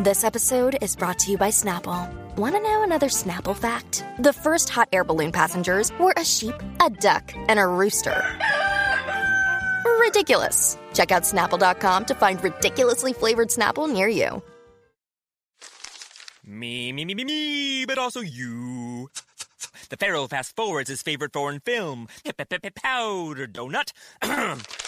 This episode is brought to you by Snapple. Want to know another Snapple fact? The first hot air balloon passengers were a sheep, a duck, and a rooster. Ridiculous. Check out snapple.com to find ridiculously flavored Snapple near you. Me, me, me, me, me, but also you. The Pharaoh fast forwards his favorite foreign film, Powder Donut.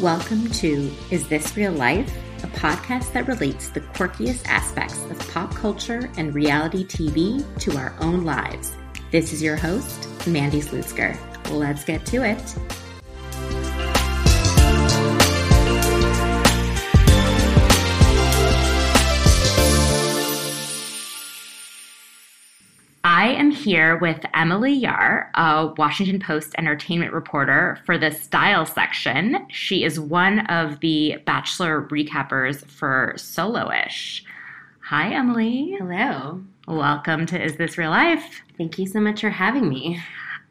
Welcome to Is This Real Life? A podcast that relates the quirkiest aspects of pop culture and reality TV to our own lives. This is your host, Mandy Slutzker. Let's get to it. I am here with Emily Yahr, a Washington Post entertainment reporter for the style section. She is one of the Bachelor recappers for Soloish. Hi, Emily. Hello. Welcome to Is This Real Life? Thank you so much for having me.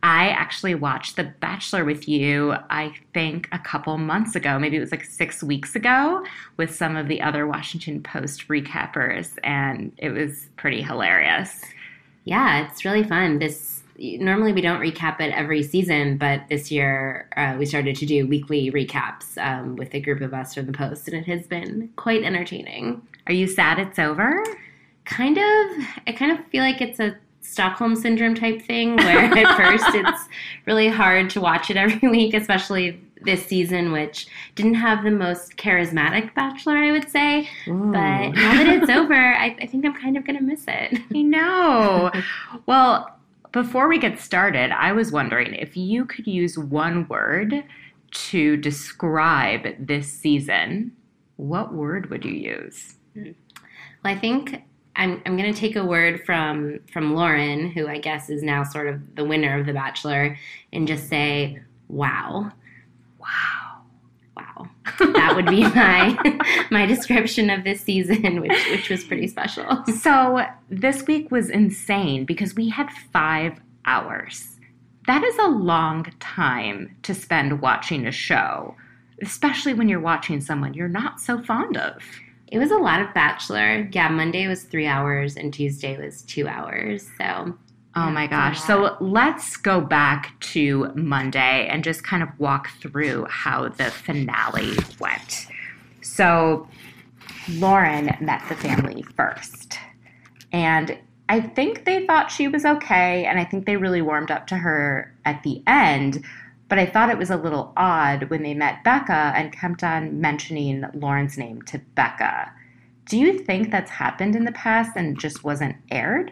I actually watched The Bachelor with you, I think a couple months ago. Maybe it was like six weeks ago with some of the other Washington Post recappers, and it was pretty hilarious. Yeah, it's really fun. This normally we don't recap it every season, but this year uh, we started to do weekly recaps um, with a group of us from the Post, and it has been quite entertaining. Are you sad it's over? Kind of. I kind of feel like it's a Stockholm syndrome type thing where at first it's really hard to watch it every week, especially this season, which didn't have the most charismatic bachelor, I would say. Ooh. But now that it's over, I, I think I'm kind of going to miss it. I know. well, before we get started, I was wondering if you could use one word to describe this season, what word would you use? Hmm. Well, I think I'm, I'm going to take a word from from Lauren, who I guess is now sort of the winner of The Bachelor, and just say, wow. Wow. Wow. That would be my my description of this season, which which was pretty special. So this week was insane because we had five hours. That is a long time to spend watching a show, especially when you're watching someone you're not so fond of. It was a lot of Bachelor. Yeah, Monday was three hours and Tuesday was two hours. So Oh my gosh. So let's go back to Monday and just kind of walk through how the finale went. So Lauren met the family first. And I think they thought she was okay. And I think they really warmed up to her at the end. But I thought it was a little odd when they met Becca and kept on mentioning Lauren's name to Becca. Do you think that's happened in the past and just wasn't aired?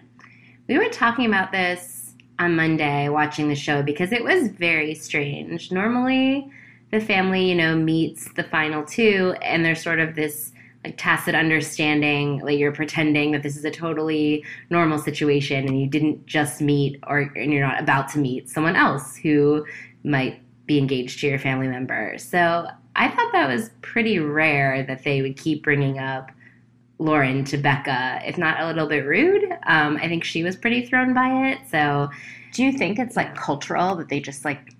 We were talking about this on Monday watching the show because it was very strange. Normally, the family, you know, meets the final two and there's sort of this like tacit understanding, like you're pretending that this is a totally normal situation and you didn't just meet or and you're not about to meet someone else who might be engaged to your family member. So, I thought that was pretty rare that they would keep bringing up Lauren to Becca, if not a little bit rude. Um, I think she was pretty thrown by it. So, do you think it's like cultural that they just like,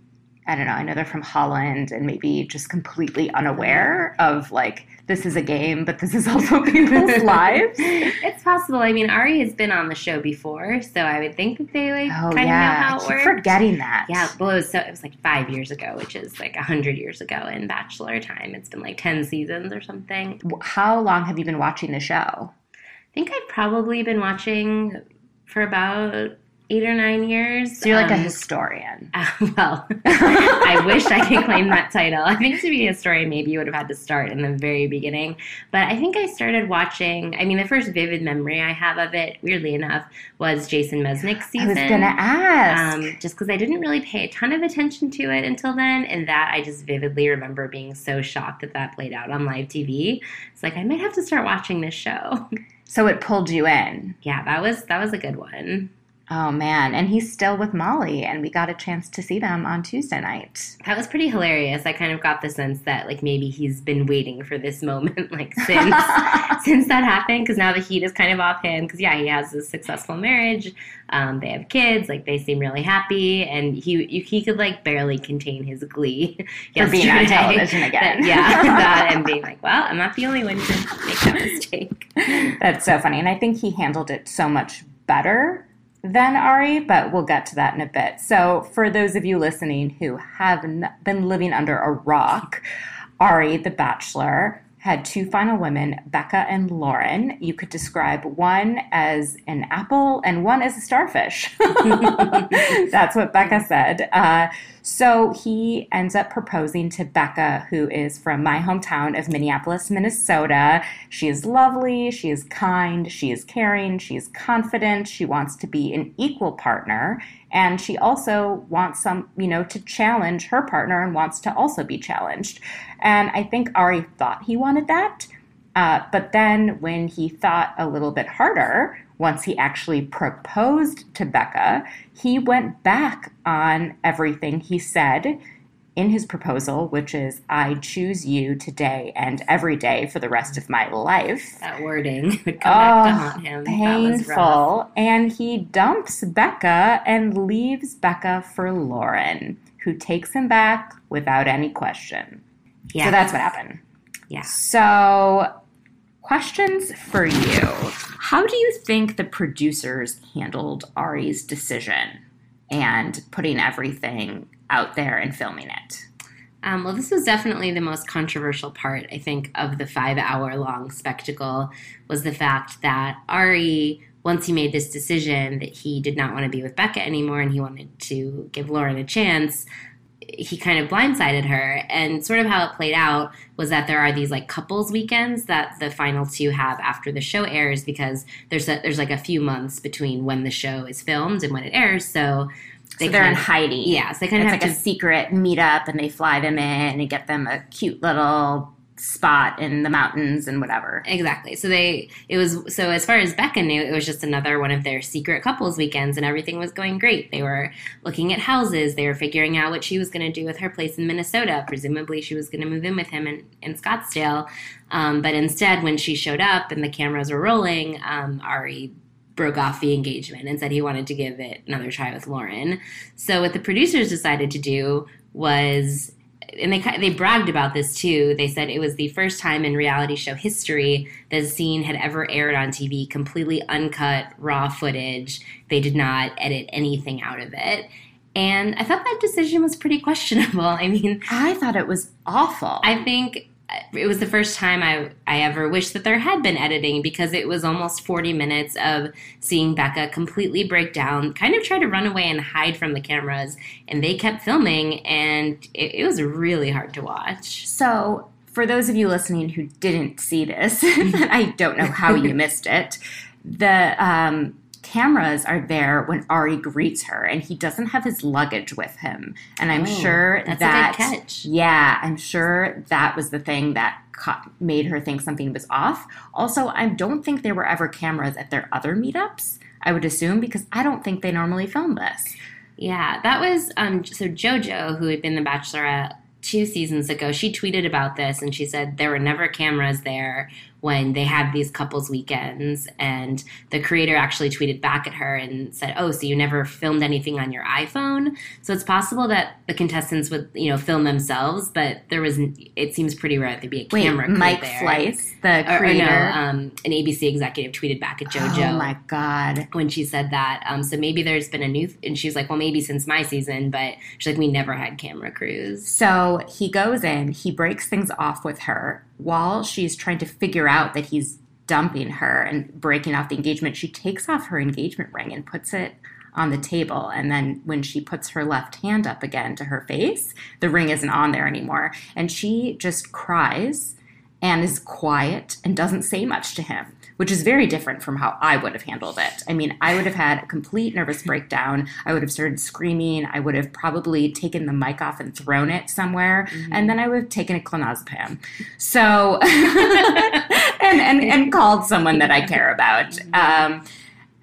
I don't know, I know they're from Holland and maybe just completely unaware of like, this is a game, but this is also people's lives? It's possible. I mean, Ari has been on the show before, so I would think that they like Oh, kind yeah. of know how it works. Oh, yeah. I it keep works. forgetting that. Yeah, well, it was so it was like five years ago, which is like a hundred years ago in Bachelor time. It's been like ten seasons or something. How long have you been watching the show? I think I've probably been watching for about eight or nine years. So you're like a Um, historian. Uh, well, I wish I could claim that title. I think to be a historian, maybe you would have had to start in the very beginning. But I think I started watching. I mean, the first vivid memory I have of it, weirdly enough, was Jason Mesnick's season. I was gonna ask. Um, just because I didn't really pay a ton of attention to it until then, and that I just vividly remember being so shocked that that played out on live TV. It's like I might have to start watching this show. so it pulled you in. yeah, that was that was a good one. Oh man, and he's still with Molly, and we got a chance to see them on Tuesday night. That was pretty hilarious. I kind of got the sense that like maybe he's been waiting for this moment like since since that happened because now the heat is kind of off him because yeah he has a successful marriage, um, they have kids like they seem really happy and he he could like barely contain his glee For being on television again. That- yeah, that and being like, well, I'm not the only one to make that mistake. That's so funny, and I think he handled it so much better than Ari, but we'll get to that in a bit. So, for those of you listening who have been living under a rock, Ari, the Bachelor, had two final women, Becca and Lauren. You could describe one as an apple and one as a starfish. That's what Becca said. Uh, so he ends up proposing to Becca, who is from my hometown of Minneapolis, Minnesota. She is lovely, she is kind, she is caring, she is confident, she wants to be an equal partner, and she also wants some, you know, to challenge her partner and wants to also be challenged. And I think Ari thought he wanted that. Uh, but then when he thought a little bit harder, once he actually proposed to Becca, he went back on everything he said in his proposal, which is, I choose you today and every day for the rest of my life. That wording would come back to ah, haunt him. That was rough. Painful. And he dumps Becca and leaves Becca for Lauren, who takes him back without any question. Yeah. So that's what happened. Yeah. So, questions for you. How do you think the producers handled Ari's decision and putting everything out there and filming it? Um, well, this was definitely the most controversial part, I think, of the five hour long spectacle was the fact that Ari, once he made this decision that he did not want to be with Becca anymore and he wanted to give Lauren a chance, he kind of blindsided her. And sort of how it played out was that there are these like couples weekends that the final two have after the show airs because there's a, there's like a few months between when the show is filmed and when it airs. So so they're in of- hiding. Yeah, so they kind it's of like have a to secret meetup, and they fly them in and get them a cute little spot in the mountains and whatever. Exactly. So they it was so as far as Becca knew, it was just another one of their secret couples weekends and everything was going great. They were looking at houses, they were figuring out what she was gonna do with her place in Minnesota. Presumably she was gonna move in with him in, in Scottsdale. Um, but instead when she showed up and the cameras were rolling, um, Ari broke off the engagement and said he wanted to give it another try with Lauren. So what the producers decided to do was and they they bragged about this too. They said it was the first time in reality show history that a scene had ever aired on TV, completely uncut, raw footage. They did not edit anything out of it. And I thought that decision was pretty questionable. I mean, I thought it was awful. I think it was the first time I, I ever wished that there had been editing because it was almost 40 minutes of seeing Becca completely break down, kind of try to run away and hide from the cameras. And they kept filming, and it, it was really hard to watch. So, for those of you listening who didn't see this, I don't know how you missed it. The um, cameras are there when Ari greets her, and he doesn't have his luggage with him. And I'm Oh, sure that's a good that catch. yeah, I'm sure that was the thing that ca- made her think something was off. Also, I don't think there were ever cameras at their other meetups. I would assume because I don't think they normally film this. Yeah, that was um, so JoJo, who had been the Bachelorette two seasons ago. She tweeted about this and she said there were never cameras there when they had these couples weekends. And the creator actually tweeted back at her and said, "Oh, so you never filmed anything on your iPhone?" So it's possible that the contestants would, you know, film themselves, but there was. It seems pretty rare there'd be a Wait, camera. crew Mike there. Fleiss, the Or, or creator. no, um, an ABC executive tweeted back at JoJo Oh my god. when she said that. Um, so maybe there's been a new, and she's like, well, maybe since my season, but she's like, we never had camera crews. So he goes in, he breaks things off with her while she's trying to figure out that he's dumping her and breaking off the engagement. She takes off her engagement ring and puts it on the table. And then when she puts her left hand up again to her face, the ring isn't on there anymore. And she just cries and is quiet and doesn't say much to him, which is very different from how I would have handled it. I mean, I would have had a complete nervous breakdown. I would have started screaming. I would have probably taken the mic off and thrown it somewhere, and then I would have taken a clonazepam. So, and, and and called someone that I care about. Um,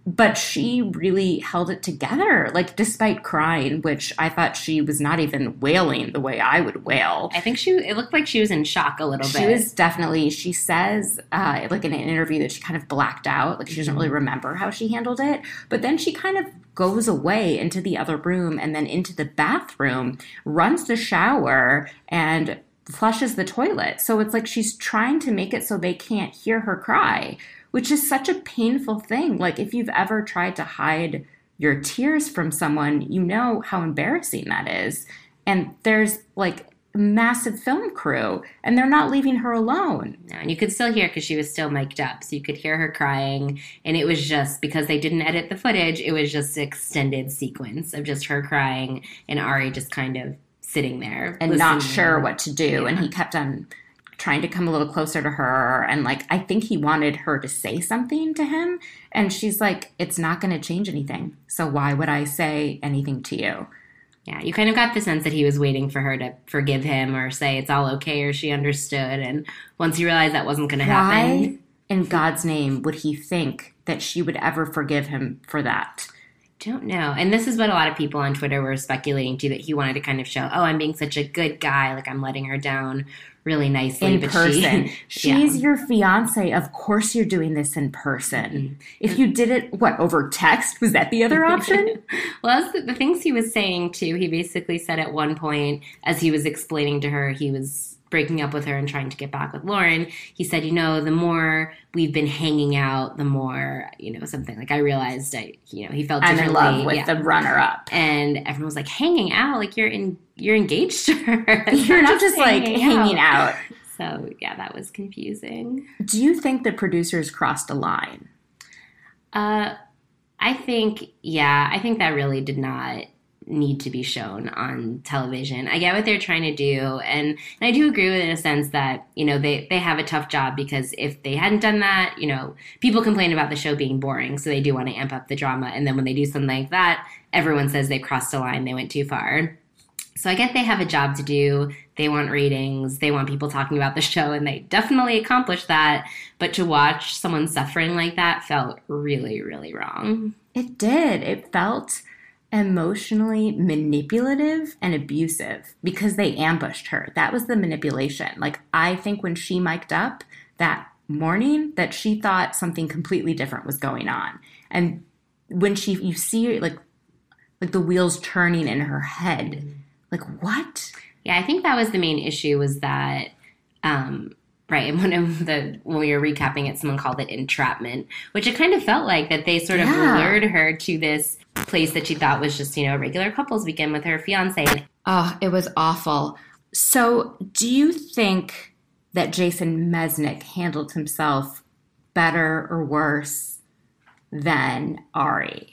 but she really held it together, like despite crying, which I thought she was not even wailing the way I would wail. I think she. It looked like she was in shock a little She bit. She was definitely, she says, uh, like in an interview, that she kind of blacked out. Like she doesn't really remember how she handled it. But then she kind of goes away into the other room and then into the bathroom, runs the shower, and flushes the toilet. So it's like she's trying to make it so they can't hear her cry, which is such a painful thing. Like if you've ever tried to hide your tears from someone, you know how embarrassing that is. And there's like a massive film crew and they're not leaving her alone. And you could still hear because she was still mic'd up, so you could hear her crying. And it was just because they didn't edit the footage; it was just an extended sequence of just her crying and Ari just kind of sitting there and not sure what to do. And he kept on trying to come a little closer to her. And like, I think he wanted her to say something to him. And she's like, it's not going to change anything. So why would I say anything to you? Yeah, you kind of got the sense that he was waiting for her to forgive him or say it's all okay or she understood. And once you realized that wasn't going to Why happen, in God's name would he think that she would ever forgive him for that? Don't know. And this is what a lot of people on Twitter were speculating too that he wanted to kind of show, oh, I'm being such a good guy, like I'm letting her down really nicely. in but person. She, She's yeah. your fiance. Of course you're doing this in person. Mm-hmm. If you did it, what, over text? Was that the other option? Well, that's the, the things he was saying too. He basically said at one point, as he was explaining to her, he was breaking up with her and trying to get back with Lauren. He said, you know, the more we've been hanging out, the more, you know, something like I realized I, you know, he felt I'm in love with Yeah. the runner up. and everyone was like, hanging out, like you're in, you're engaged to her. You're not just like hanging out. So yeah, that was confusing. Do you think the producers crossed a line? Uh, I think, yeah, I think that really did not need to be shown on television. I get what they're trying to do, and, and I do agree with it in a sense that you know they they have a tough job because if they hadn't done that, you know, people complain about the show being boring, so they do want to amp up the drama, and then when they do something like that, everyone says they crossed a line, they went too far. So I get they have a job to do. They want ratings. They want people talking about the show, and they definitely accomplished that. But to watch someone suffering like that felt really, really wrong. It did. It felt emotionally manipulative and abusive because they ambushed her. That was the manipulation. Like, I think when she mic'd up that morning, that she thought something completely different was going on. And when she, you see, like, like the wheels turning in her head, like, what? Yeah, I think that was the main issue was that, um, right, and one of the, when we were recapping it, someone called it entrapment, which it kind of felt like that they sort of Yeah. lured her to this place that she thought was just, you know, a regular couples weekend with her fiance. Oh, it was awful. So, do you think that Jason Mesnick handled himself better or worse than Ari?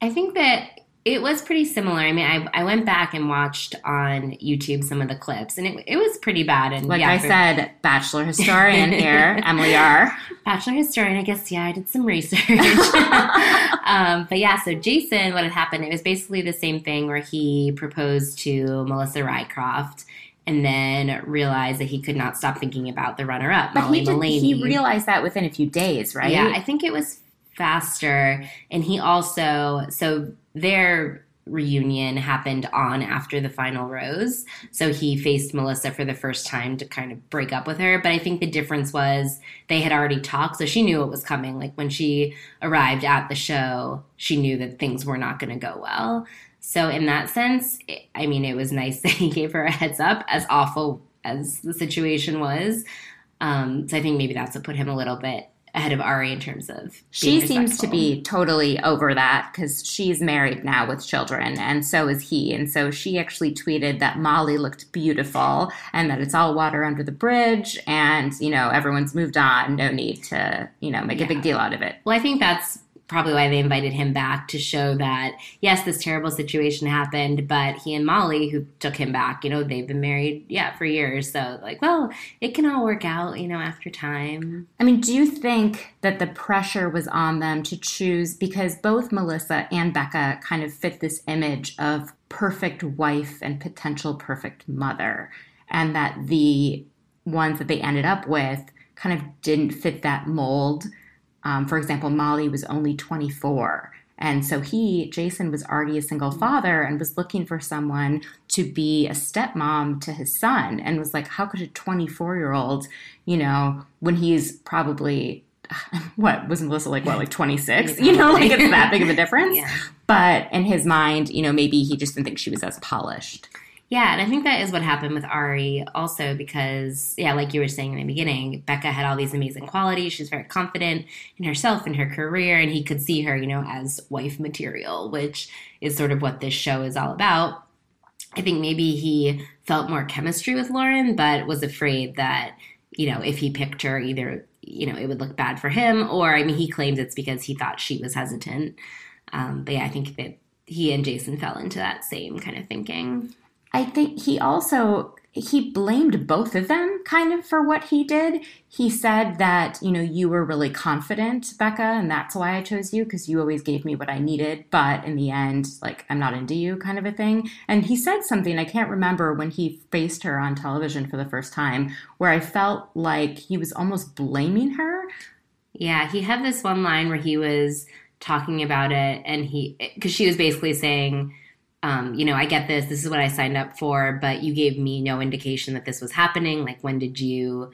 I think that it was pretty similar. I mean, I, I went back and watched on YouTube some of the clips, and it, it was pretty bad. And Like yeah, I for- said, bachelor historian here, Emily R. Bachelor historian, I guess, yeah, I did some research. um, but yeah, so Jason, what had happened, it was basically the same thing where he proposed to Melissa Rycroft and then realized that he could not stop thinking about the runner up, But Molly he did, he realized that within a few days, right? Yeah, I think it was faster. And he also, so their reunion happened on after the final rose. So he faced Melissa for the first time to kind of break up with her. But I think the difference was they had already talked. So she knew it was coming. Like when she arrived at the show, she knew that things were not going to go well. So in that sense, it, I mean, it was nice that he gave her a heads up, as awful as the situation was. Um, so I think maybe that's what put him a little bit ahead of Ari in terms of. She seems to be totally over that because she's married now with children, and so is he. And so she actually tweeted that Molly looked beautiful and that it's all water under the bridge, and you know everyone's moved on. No need to you know make a big deal out of it. Well, I think that's probably why they invited him back to show that yes, this terrible situation happened, but he and Molly, who took him back, you know, they've been married, yeah, for years. So like, well, it can all work out, you know, after time. I mean, do you think that the pressure was on them to choose because both Melissa and Becca kind of fit this image of perfect wife and potential perfect mother, and that the ones that they ended up with kind of didn't fit that mold? Um, for example, Molly was only 24. And so he, Jason, was already a single father and was looking for someone to be a stepmom to his son and was like, how could a 24 year old, you know, when he's probably, what, was Melissa like, what, like 26? You know, like it's that big of a difference. Yeah. But in his mind, you know, maybe he just didn't think she was as polished. Yeah, and I think that is what happened with Ari also because, yeah, like you were saying in the beginning, Becca had all these amazing qualities. She's very confident in herself and her career, and he could see her, you know, as wife material, which is sort of what this show is all about. I think maybe he felt more chemistry with Lauren, but was afraid that, you know, if he picked her, either, you know, it would look bad for him, or, I mean, he claims it's because he thought she was hesitant. Um, but yeah, I think that he and Jason fell into that same kind of thinking. I think he also he blamed both of them kind of for what he did. He said that, you know, you were really confident, Becca, and that's why I chose you because you always gave me what I needed, but in the end, like I'm not into you kind of a thing. And he said something I can't remember when he faced her on television for the first time where I felt like he was almost blaming her. Yeah, he had this one line where he was talking about it and he because she was basically saying um, you know, I get this. This is what I signed up for, but you gave me no indication that this was happening. Like, when did you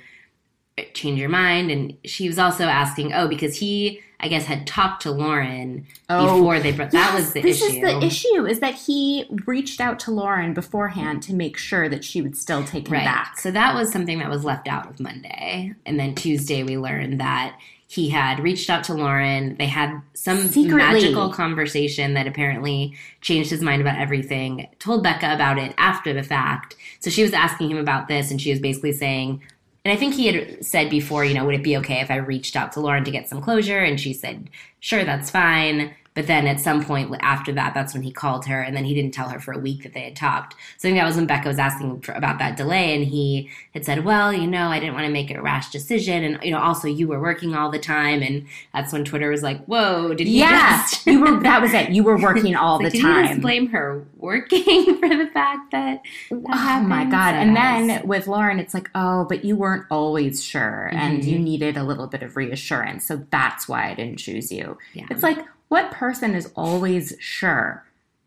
change your mind? And she was also asking, oh, because he, I guess, had talked to Lauren Oh, before they brought. That Yes, was the this issue. is the issue is that he reached out to Lauren beforehand to make sure that she would still take him Right. back. So that was something that was left out of Monday. And then Tuesday, we learned that he had reached out to Lauren. They had some Secretly. magical conversation that apparently changed his mind about everything, told Becca about it after the fact. So she was asking him about this, and she was basically saying, and I think he had said before, you know, would it be okay if I reached out to Lauren to get some closure? And she said, sure, that's fine. But then at some point after that, that's when he called her, and then he didn't tell her for a week that they had talked. So I think that was when Becca was asking for, about that delay, and he had said, "Well, you know, I didn't want to make a rash decision, and you know, also you were working all the time." And that's when Twitter was like, "Whoa, did he Yeah, just?" you were. That was it. You were working all Like, the did he just time. blame her working for the fact that? that Oh my god! And then with Lauren, it's like, oh, but you weren't always sure, and Mm-hmm. you needed a little bit of reassurance, so that's why I didn't choose you. Yeah. It's like, what person is always sure?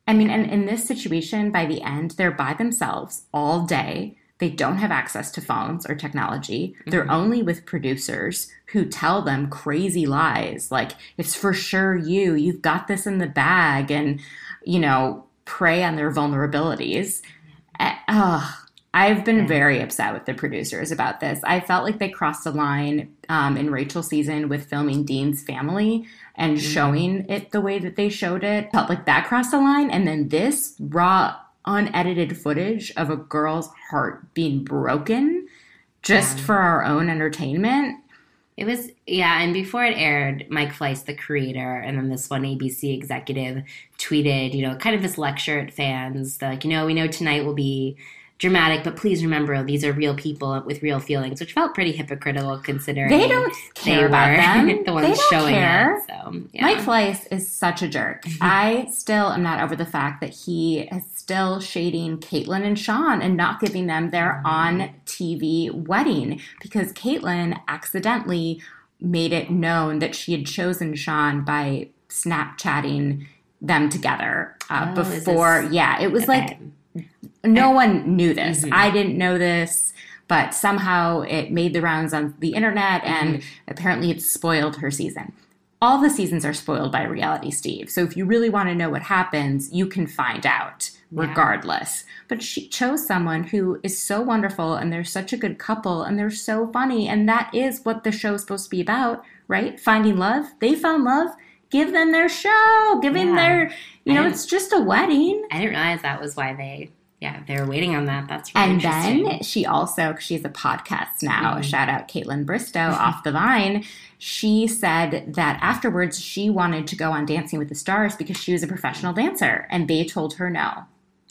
I mean, and in this situation, by the end, they're by themselves all day. They don't have access to phones or technology. They're Mm-hmm. only with producers who tell them crazy lies like, it's for sure you, you've got this in the bag, and, you know, prey on their vulnerabilities. Uh, I've been very upset with the producers about this. I felt like they crossed a line um, in Rachel's season with filming Dean's family and mm-hmm. showing it the way that they showed it. Felt like that crossed the line. And then this raw, unedited footage of a girl's heart being broken just for our own entertainment. It was yeah, and before it aired, Mike Fleiss, the creator, and then this one ABC executive tweeted, you know, kind of this lecture at fans, like, you know, we know tonight will be dramatic, but please remember these are real people with real feelings, which felt pretty hypocritical considering They don't they care about them. the ones They don't showing care. it. So yeah. Mike Fleiss is such a jerk. I still am not over the fact that he is still shading Kaitlyn and Sean and not giving them their on TV wedding because Kaitlyn accidentally made it known that she had chosen Sean by Snapchatting them together uh, Oh, before. Yeah, it was like no one knew this. Mm-hmm. I didn't know this, but somehow it made the rounds on the internet and Mm-hmm. apparently it spoiled her season. All the seasons are spoiled by reality Steve. So if you really want to know what happens, you can find out regardless. But she chose someone who is so wonderful and they're such a good couple and they're so funny and that is what the show's supposed to be about, right? Finding love. They found love. Give them their show. Give them their, you know, it's just a wedding. I didn't realize that was why they Yeah, they're waiting on that. That's really And then she also, 'cause she has a podcast now, Mhm. shout out Kaitlyn Bristowe off the vine. She said that afterwards she wanted to go on Dancing with the Stars because she was a professional dancer and they told her no.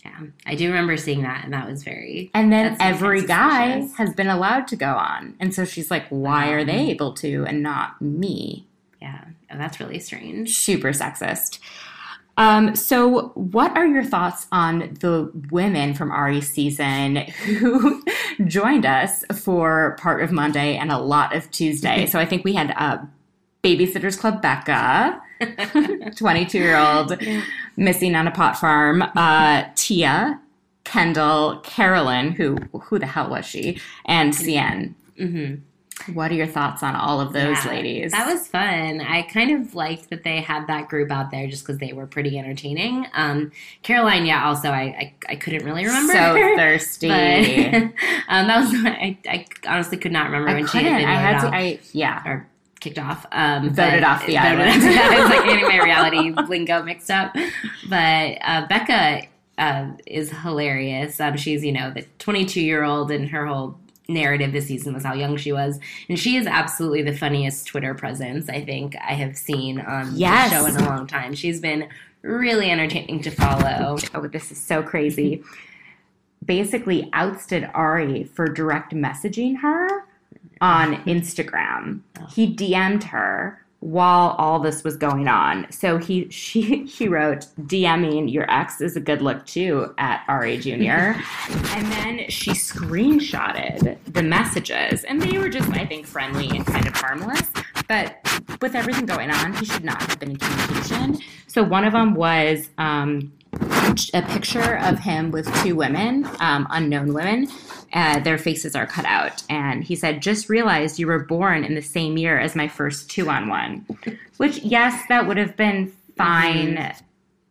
yeah, I do remember seeing that, and that was very. And then every guy suspicious. has been allowed to go on. And so she's like, why are they able to and not me? Yeah, oh, that's really strange. Super sexist. Um, so, what are your thoughts on the women from Ari's season who joined us for part of Monday and a lot of Tuesday? so, I think we had uh, Babysitters Club Becca, 22 year old, missing on a pot farm, uh, Tia, Kendall, Caroline, who who the hell was she, and Seinne. hmm What are your thoughts on all of those Yeah, ladies? That was fun. I kind of liked that they had that group out there just because they were pretty entertaining. Um, Caroline, yeah, also I, I I couldn't really remember. so her, thirsty. But um, that was I, I honestly could not remember I when she couldn't. had been I had to. off I yeah. or kicked off. Um, Voted off the voted island. off- I was like getting my reality lingo mixed up. But uh, Becca uh, is hilarious. Um, she's you know the 22 year old, and her whole narrative this season was how young she was, and she is absolutely the funniest Twitter presence I think I have seen on Yes. the show in a long time. She's been really entertaining to follow. Oh, this is so crazy. Basically, ousted Ari for direct messaging her on Instagram. He DM'd her while all this was going on. So he she he wrote DMing your ex is a good look too at Ari Jr. and then she screenshotted the messages and they were just I think friendly and kind of harmless. But with everything going on, he should not have been in communication. So one of them was um, a picture of him with two women, um, unknown women. Uh, their faces are cut out. And he said, Just realized you were born in the same year as my first two on one. Which, yes, that would have been fine.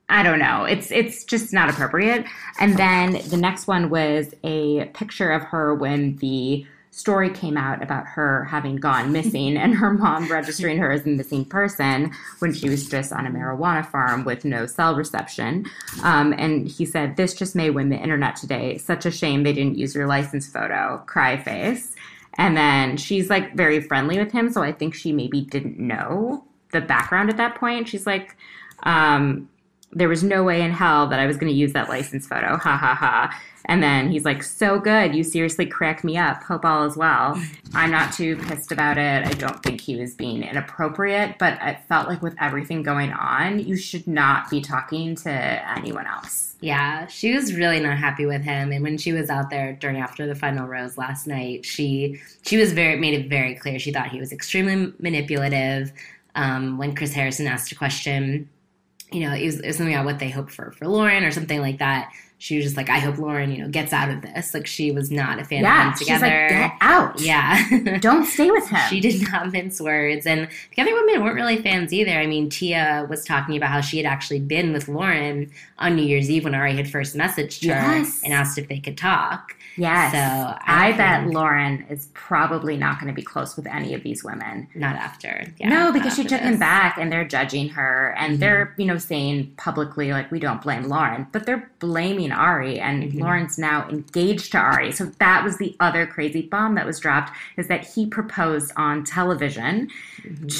I don't know. It's it's just not appropriate. And then the next one was a picture of her when the story came out about her having gone missing and her mom registering her as a missing person when she was just on a marijuana farm with no cell reception. Um, and he said, This just may win the internet today. Such a shame they didn't use your license photo. Cry face. And then she's like very friendly with him. So I think she maybe didn't know the background at that point. She's like, um, there was no way in hell that I was going to use that license photo. Ha ha ha. And then he's like, so good. You seriously cracked me up. Hope all is well. I'm not too pissed about it. I don't think he was being inappropriate, but it felt like with everything going on, you should not be talking to anyone else. Yeah, she was really not happy with him, and when she was out there during after the final rose last night, she she was very made it very clear she thought he was extremely manipulative. Um, when Chris Harrison asked a question, you know, it was, it was something about what they hoped for for Lauren or something like that. She was just like, "I hope Lauren, you know, gets out of this." Like she was not a fan Yeah. of them She's together. like, get out. yeah, Don't stay with him. she did not mince words. And the other women weren't really fans either. I mean, Tia was talking about how she had actually been with Lauren on New Year's Eve when Ari had first messaged her Yes. and asked if they could talk. Yes. So, I I bet think- Lauren is probably not going to be close with any of these women. Not after. Yeah, no, because she took him this. back and they're judging her and Mhm. they're, you know, saying publicly, like, we don't blame Lauren, but they're blaming Ari and Mhm. Lauren's now engaged to Ari. So that was the other crazy bomb that was dropped is that he proposed on television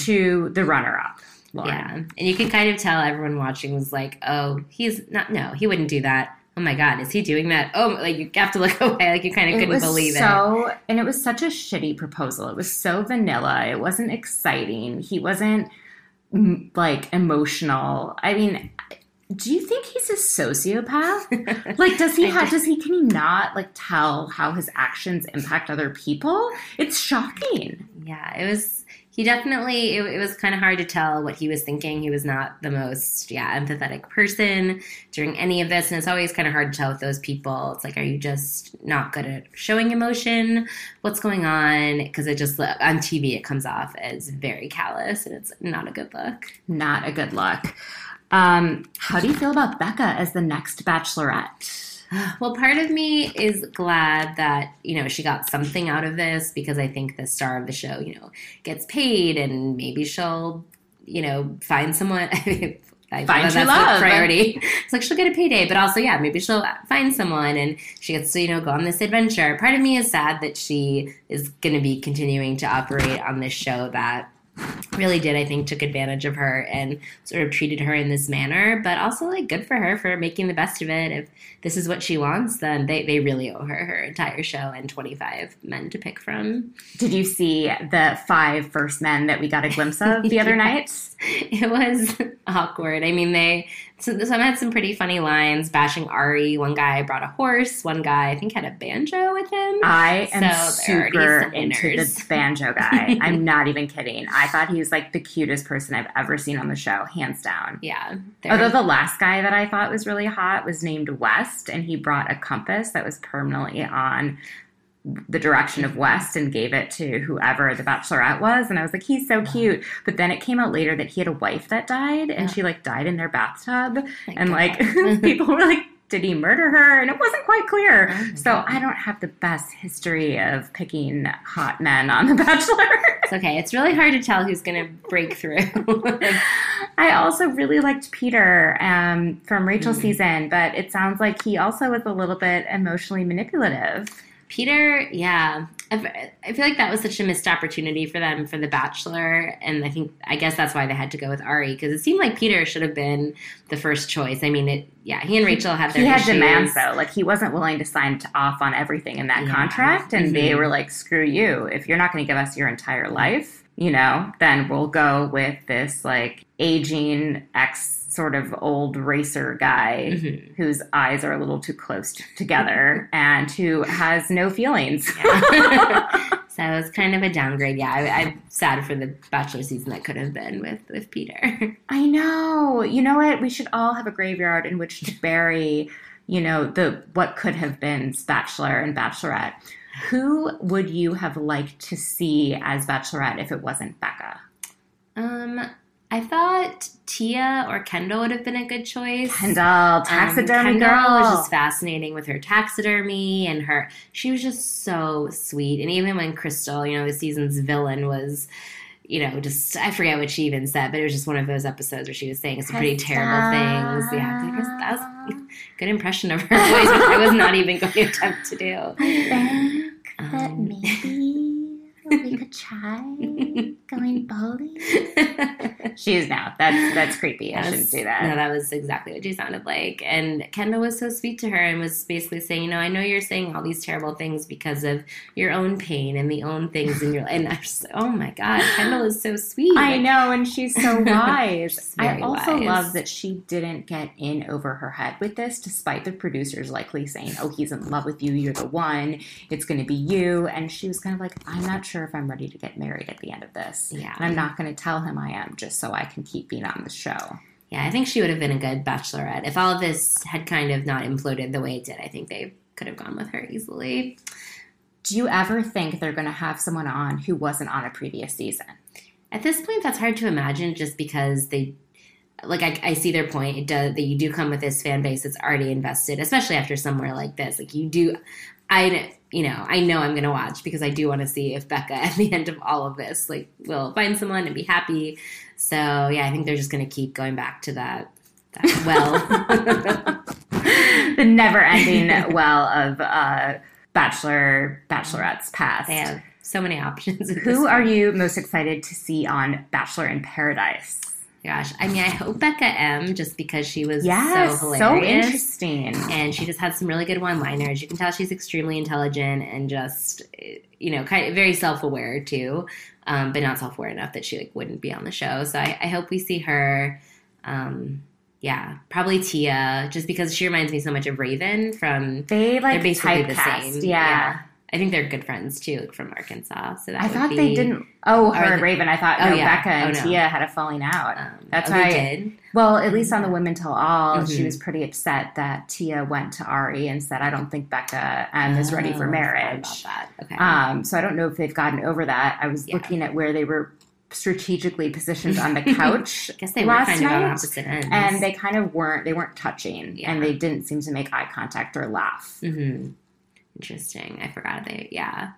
to the runner up, Lauren. Mm-hmm. Yeah. And you can kind of tell everyone watching was like, oh, he's not, no, he wouldn't do that. Oh my God, is he doing that? Oh, like you have to look away. Like you kind of couldn't believe it. so, and it was such a shitty proposal. It was so vanilla. It wasn't exciting. He wasn't mm, like emotional. I mean, do you think he's a sociopath? like, does he have? Does he? Can he not like tell how his actions impact other people? It's shocking. Yeah, it was. He definitely. It, it was kind of hard to tell what he was thinking. He was not the most, yeah, empathetic person during any of this, and it's always kind of hard to tell with those people. It's like, are you just not good at showing emotion? What's going on? Because it just on TV it comes off as very callous, and it's not a good look. Not a good look. Um, how do you feel about Becca as the next Bachelorette? Well, part of me is glad that, you know, she got something out of this because I think the star of the show, you know, gets paid and maybe she'll, you know, find someone. I Find that's true the love. priority. It's like she'll get a payday, but also yeah, maybe she'll find someone and she gets to you know go on this adventure. Part of me is sad that she is going to be continuing to operate on this show that really did I think took advantage of her and sort of treated her in this manner, but also like good for her for making the best of it. If this is what she wants, then they, they really owe her her entire show and 25 men to pick from. Did you see the five first men that we got a glimpse of the other Yeah. night? It was awkward. I mean, they so some had some pretty funny lines bashing Ari. One guy brought a horse. One guy I think had a banjo with him. I am So super into this banjo guy. I'm not even kidding. I thought he was like the cutest person I've ever seen on the show, hands down. yeah, Although the last guy that I thought was really hot was named West, and he brought a compass that was permanently on the direction of west and gave it to whoever the bachelorette was and i was like he's so cute but then it came out later that he had a wife that died and Yeah. she like died in their bathtub My and like people were like did he murder her and it wasn't quite clear Oh so God. i don't have the best history of picking hot men on the bachelor it's okay. It's really hard to tell who's gonna break through. I also really liked Peter um, from Rachel's Mm. season, but it sounds like he also was a little bit emotionally manipulative. Peter, yeah, I feel like that was such a missed opportunity for them for The Bachelor, and I think I guess that's why they had to go with Ari because it seemed like Peter should have been the first choice. I mean, it, yeah, he and Rachel had their He had issues. demands though, like he wasn't willing to sign off on everything in that Yeah. contract, and they Mhm. were like, "Screw you! If you're not going to give us your entire life, you know, then we'll go with this like aging ex." Sort of old racer guy Mhm. whose eyes are a little too close t- together and who has no feelings. Yeah. so it was kind of a downgrade. Yeah, I, I'm sad for the Bachelor season that could have been with with Peter. I know. You know what? We should all have a graveyard in which to bury, you know, the what could have been Bachelor and Bachelorette. Who would you have liked to see as Bachelorette if it wasn't Becca? Um, I thought Tia or Kendall would have been a good choice. Kendall, taxidermy um, Kendall girl. was just fascinating with her taxidermy and her. She was just so sweet. And even when Krystal, you know, the season's villain was, you know, just I forget what she even said, but it was just one of those episodes where she was saying some pretty terrible things. Yeah, that was, that good impression of her voice, which I was not even going to attempt to do. think Um, maybe we could try going bowling. She is now. That's that's creepy. I shouldn't do that. No, that was exactly what she sounded like. And Kendall was so sweet to her and was basically saying, you know, I know you're saying all these terrible things because of your own pain and the own things in your life. And I was like, oh my God, Kendall is so sweet. I know, and she's so wise. She's I also wise. love that she didn't get in over her head with this, despite the producers likely saying, "Oh, he's in love with you. You're the one. It's going to be you." And she was kind of like, "I'm not sure if I'm ready to get married at the end of this, Yeah. and I'm not going to tell him I am just so I can keep being on the show." Yeah, I think she would have been a good bachelorette. If all of this had kind of not imploded the way it did, I think they could have gone with her easily. Do you ever think they're going to have someone on who wasn't on a previous season? At this point, that's hard to imagine just because they, like, I, I see their point. It does that you do come with this fan base that's already invested, especially after somewhere like this. Like, you do, I, you know, I know I'm going to watch because I do want to see if Becca, at the end of all of this, like, will find someone and be happy. So, yeah, I think they're just going to keep going back to that, that well. the never-ending well of uh, bachelor bachelorettes past. they have so many options. Who are you most excited to see on Bachelor in Paradise? Gosh, I mean, I hope Bekah M, just because she was Yes, so so, interesting. and she just had some really good one-liners. You can tell she's extremely intelligent and just, you know, kind of very self-aware too, um, but not self-aware enough that she like wouldn't be on the show. So I, I hope we see her. Um, yeah, probably Tia, just because she reminds me so much of Raven from. They like they're basically the typecast. same. Yeah. I think they're good friends too, like from Arkansas. So that I thought be, they didn't. Oh, her and Raven. I thought Oh, no, yeah. Becca and Oh, no. Tia had a falling out. Um, That's oh, why. they did. Well, at least on the Women Tell All, she Mhm. was pretty upset that Tia went to Ari and said, "I don't think Becca um, is ready Oh, for I forgot marriage." About that. Okay. Um, so I don't know if they've gotten over that. I was Yeah. looking at where they were strategically positioned on the couch. I guess they were last kind of on night, opposite ends. and they kind of weren't. They weren't touching, Yeah. and they didn't seem to make eye contact or laugh. hmm Interesting. I forgot they. Yeah.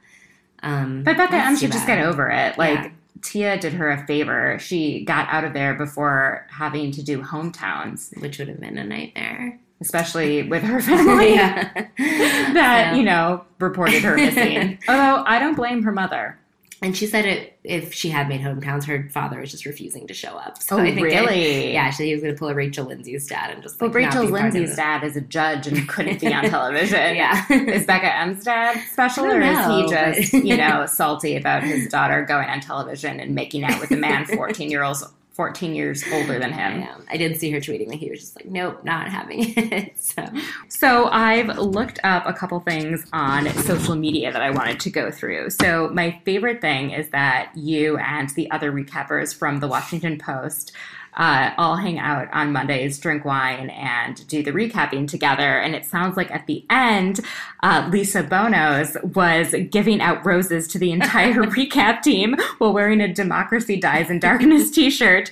Um, But Bekah M should just get over it. Like Yeah. Tia did her a favor. She got out of there before having to do hometowns, which would have been a nightmare. especially with her family yeah. that, So- you know, reported her missing. Although I don't blame her mother. And she said it, if she had made hometowns, her father was just refusing to show up. So Oh, I think it- really? yeah, she he was going to pull a Rachel Lindsay's dad and just like, not Rachel be part of Lindsay's dad is a judge and couldn't be on television. Yeah. Is Bekah M's dad special, or don't is he just, but- you know, salty about his daughter going on television and making out with a man 14 year olds, 14 years older than him? know. I did see her tweeting that he was just like, nope, not having it. So So I've looked up a couple things on social media that I wanted to go through. So my favorite thing is that you and the other recappers from the Washington Post uh, all hang out on Mondays, drink wine, and do the recapping together. And it sounds like at the end, uh, Lisa Bonos was giving out roses to the entire recap team while wearing a Democracy Dies in Darkness t-shirt.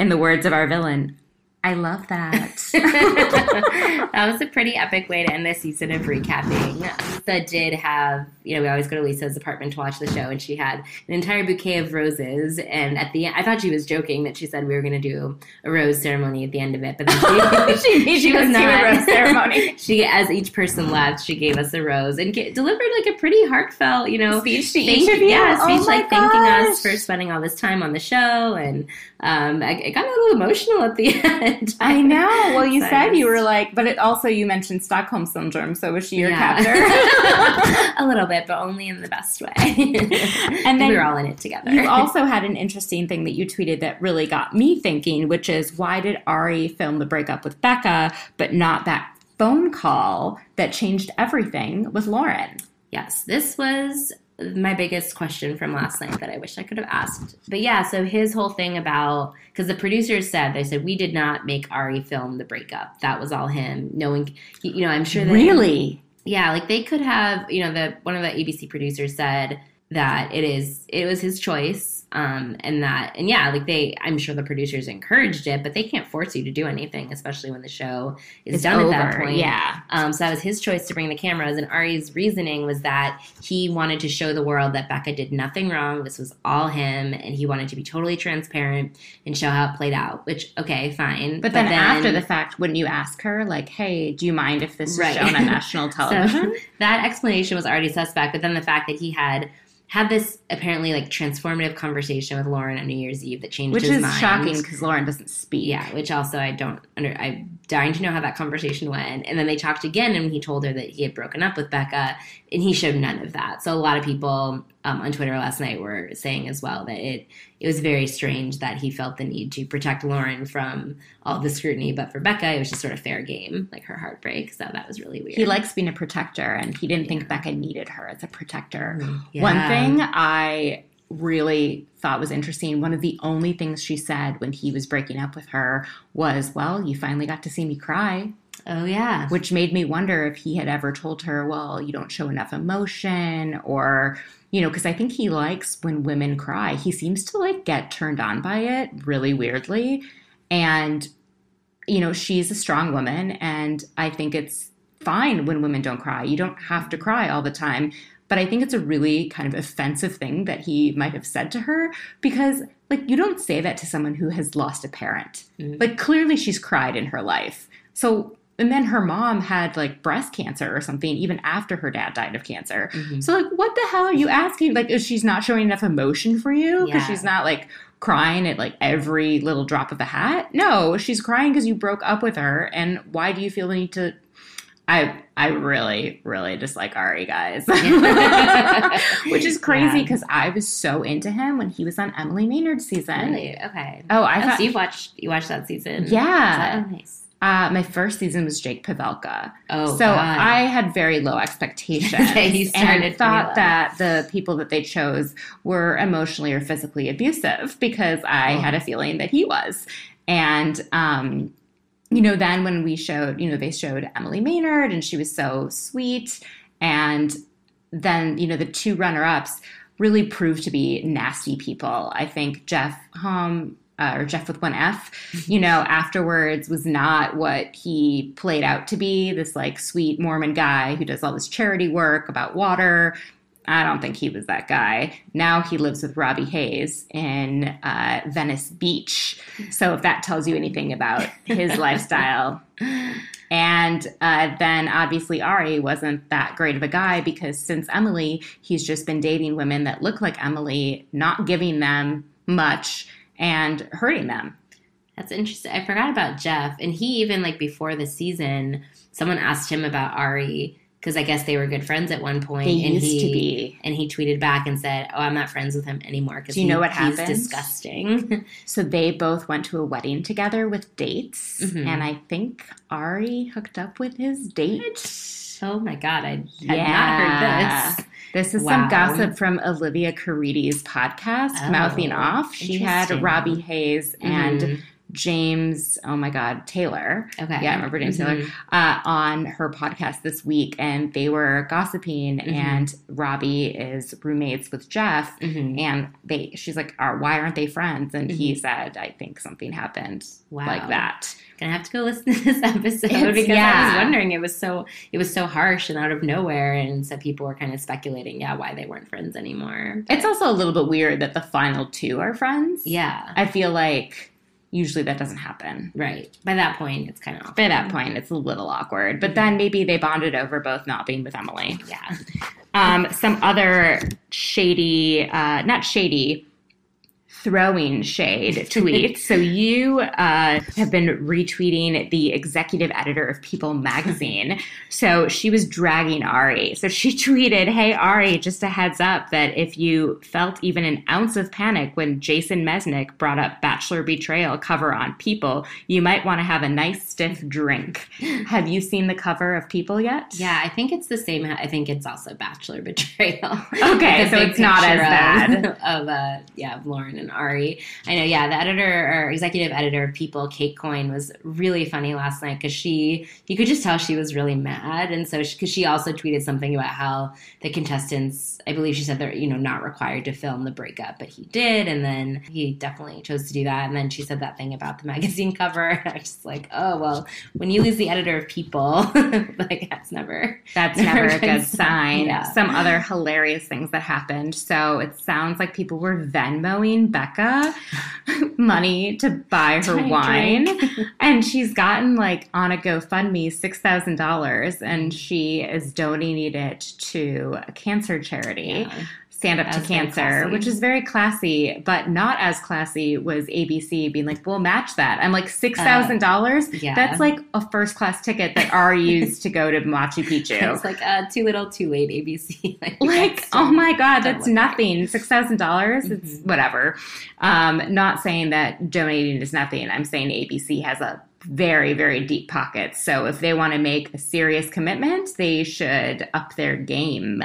In the words of our villain, I love that. that was a pretty epic way to end the season of recapping. Lisa did have, you know, we always go to Lisa's apartment to watch the show, and she had an entire bouquet of roses. And at the end, I thought she was joking that she said we were going to do a rose ceremony at the end of it, but then she, She you was not. rose ceremony. she, as each person left, she gave us a rose and get, delivered like a pretty heartfelt, you know, Speech to thank- each of you? Yeah, Oh speech my like thanking us for spending all this time on the show, and um, I, I got a little emotional at the end. I know. Well, you So said you were like, but it also you mentioned Stockholm syndrome. So was she your Yeah. captor? a little bit, but only in the best way. And then we were all in it together. you also had an interesting thing that you tweeted that really got me thinking, which is why did Ari film the breakup with Becca, but not that phone call that changed everything with Lauren? yes, this was my biggest question from last night that I wish I could have asked. But yeah, so his whole thing about because the producers said they said we did not make Ari film the breakup. That was all him. Knowing, you know, I'm sure that Really? Yeah, like they could have, you know, the one of the ABC producers said that it is it was his choice. Um, and that and yeah, like they I'm sure the producers encouraged it, but they can't force you to do anything, especially when the show is It's done over. at that point. Yeah. Um, so that was his choice to bring the cameras, and Ari's reasoning was that he wanted to show the world that Becca did nothing wrong. This was all him, and he wanted to be totally transparent and show how it played out. Which, okay, fine. But then, after the fact, wouldn't you ask her, like, hey, do you mind if this is shown on national television? So that explanation was already suspect, but then the fact that he had had this apparently like transformative conversation with Lauren on New Year's Eve that changed Which his is shocking because Lauren doesn't speak. Yeah, which also I don't under. I'm dying to know how that conversation went. And then they talked again, and he told her that he had broken up with Becca, and he showed none of that. So a lot of people um, on Twitter last night were saying as well that it it was very strange that he felt the need to protect Lauren from all the scrutiny, but for Becca, it was just sort of fair game, like her heartbreak. So that was really weird. He likes being a protector, and he didn't think Becca needed her as a protector. Yeah. One thing I really thought was interesting, one of the only things she said when he was breaking up with her was, Well, you finally got to see me cry, Oh yeah. which made me wonder if he had ever told her, Well, you don't show enough emotion, or, you know, because I think he likes when women cry. He seems to like get turned on by it really weirdly. And, you know, she's a strong woman, and I think it's fine when women don't cry. You don't have to cry all the time. But I think it's a really kind of offensive thing that he might have said to her because, like, you don't say that to someone who has lost a parent. Mm-hmm. Like, clearly she's cried in her life. So, and then her mom had like breast cancer or something even after her dad died of cancer. Mm-hmm. So, like, what the hell are you asking? Like, is she's not showing enough emotion for you? Because Yeah. she's not like crying at like every little drop of a hat? No, she's crying because you broke up with her. And why do you feel the need to? I I really really dislike Ari guys, which is crazy Yeah. because I was so into him when he was on Emily Maynard's season. Really? Okay. Oh, I Oh, thought so you watched you watched that season? Yeah. Oh, nice. uh, my first season was Jake Pavelka. Oh, so God. I had very low expectations Okay, you started and pretty thought that the people that they chose were emotionally or physically abusive because I Oh. had a feeling that he was. And um, you know, then when we showed, you know, they showed Emily Maynard and she was so sweet. And then, you know, the two runner ups really proved to be nasty people. I think Jeff Holm, uh, or Jeff with one F, you know, afterwards was not what he played out to be this like sweet Mormon guy who does all this charity work about water. I don't think he was that guy. Now he lives with Robbie Hayes in uh, Venice Beach. So if that tells you anything about his lifestyle. And uh, then obviously Ari wasn't that great of a guy because since Emily, he's just been dating women that look like Emily, not giving them much and hurting them. That's interesting. I forgot about Jeff, and he even like before the season, someone asked him about Ari because I guess they were good friends at one point. They and used he, to be. and he tweeted back and said, "Oh, I'm not friends with him anymore because Do you know what he's happened? disgusting." So they both went to a wedding together with dates, Mhm. and I think Ari hooked up with his date. oh my god, I had Yeah. not heard this. This is Wow. some gossip from Olivia Caridi's podcast, Oh, Mouthing Off. She had. Robbie Hayes and Mhm. James, oh my God, Taylor. Okay. Yeah, I remember James Taylor Mhm. uh, on her podcast this week, and they were gossiping. Mhm. And Robbie is roommates with Jeff, Mhm. and they. She's like, why aren't they friends?" And he Mhm. said, "I think something happened Wow. like that." Gonna have to go listen to this episode It's- because I was wondering it was so it was so harsh and out of nowhere, and so people were kind of speculating, yeah, why they weren't friends anymore. It's also a little bit weird that the final two are friends. Yeah, I feel like usually that doesn't happen. right. By that point, it's kind of By that point, it's a little awkward. But then maybe they bonded over both not being with Emily. yeah. Um, some other shady, uh, not shady, throwing shade tweets. so you uh, have been retweeting the executive editor of People magazine. So she was dragging Ari. So she tweeted, Hey, Ari, just a heads up that if you felt even an ounce of panic when Jason Mesnick brought up Bachelor Betrayal cover on People, you might want to have a nice stiff drink. have you seen the cover of People yet? Yeah, I think it's the same. I think it's also Bachelor Betrayal. Okay, so it's not as bad. of, uh, yeah, of Lauren and Ari. I know. Yeah, the editor or executive editor of People, Kate Coyne, was really funny last night because she, you could just tell she was really mad, and so because she, also tweeted something about how the contestants, I believe she said they're you know not required to film the breakup, but he did, and then he definitely chose to do that, and then she said that thing about the magazine cover. And I was just like, oh well, when you lose the editor of People, like that's never That's never a Never good good sign. Yeah. Some other hilarious things that happened. So it sounds like people were Venmoing Becca money to buy her a wine. and she's gotten like on a GoFundMe $6,000 and she is donating it to a cancer charity. Yeah. Stand Up to Cancer, which is very classy, but not as classy was ABC being like, we'll match that. I'm like, $6,000? yeah. That's like a first class ticket that Ari used to go to Machu Picchu. It's like uh, too little, too late. ABC. like, like oh my god that's nothing six thousand dollars it's whatever um not saying that donating is nothing i'm saying abc has a very very deep pockets so if they want to make a serious commitment they should up their game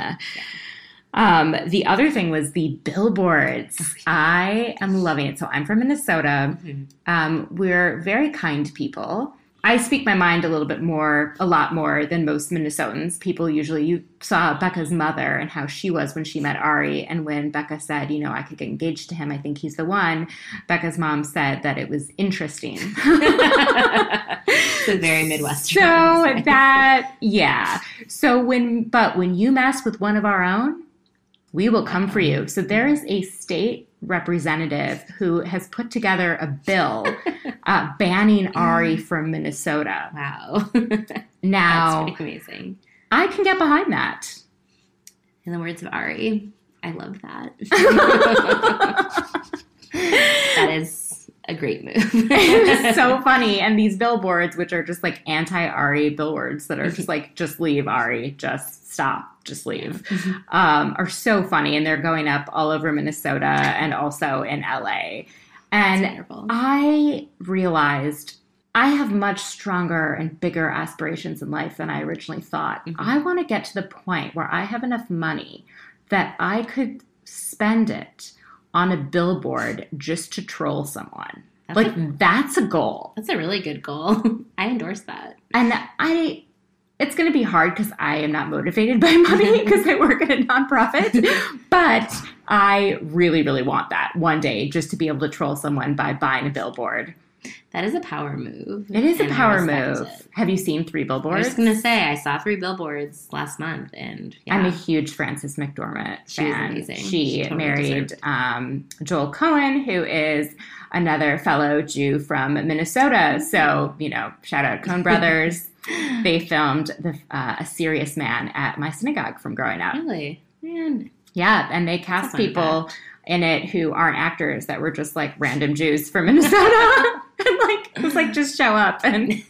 um, the other thing was the billboards. I am loving it. So I'm from Minnesota. Mhm. Um, we're very kind people. I speak my mind a little bit more, a lot more than most Minnesotans. People usually, you saw Becca's mother and how she was when she met Ari. And when Becca said, you know, I could get engaged to him, I think he's the one, Becca's mom said that it was interesting. very Midwestern. So that, yeah. So when, but when you mess with one of our own, we will come for you. So there is a state representative who has put together a bill uh, banning Ari from Minnesota. wow, Now, that's amazing. I can get behind that. In the words of Ari, I love that. that is a great move. it's so funny. And these billboards, which are just like anti Ari billboards that are just like, just leave Ari, just stop, just leave, um, are so funny. And they're going up all over Minnesota and also in LA. And. I realized I have much stronger and bigger aspirations in life than I originally thought. Mhm. I want to get to the point where I have enough money that I could spend it on a billboard just to troll someone. That's like a- that's a goal. That's a really good goal. I endorse that. And I it's going to be hard cuz I am not motivated by money because I work at a nonprofit, but I really really want that one day just to be able to troll someone by buying a billboard. That is a power move. It is a power move. it. Have you seen Three Billboards? I was gonna say I saw three billboards last month, and yeah, I'm a huge Frances McDormand She fan. amazing. She, She totally married um, Joel Coen, who is another fellow Jew from Minnesota. So, you know, shout out Coen Brothers. they filmed the, uh, A Serious Man at my synagogue from growing up. really man. Yeah, and they cast people in it who aren't actors that were just like random Jews from Minnesota. and like, it was like, just show up and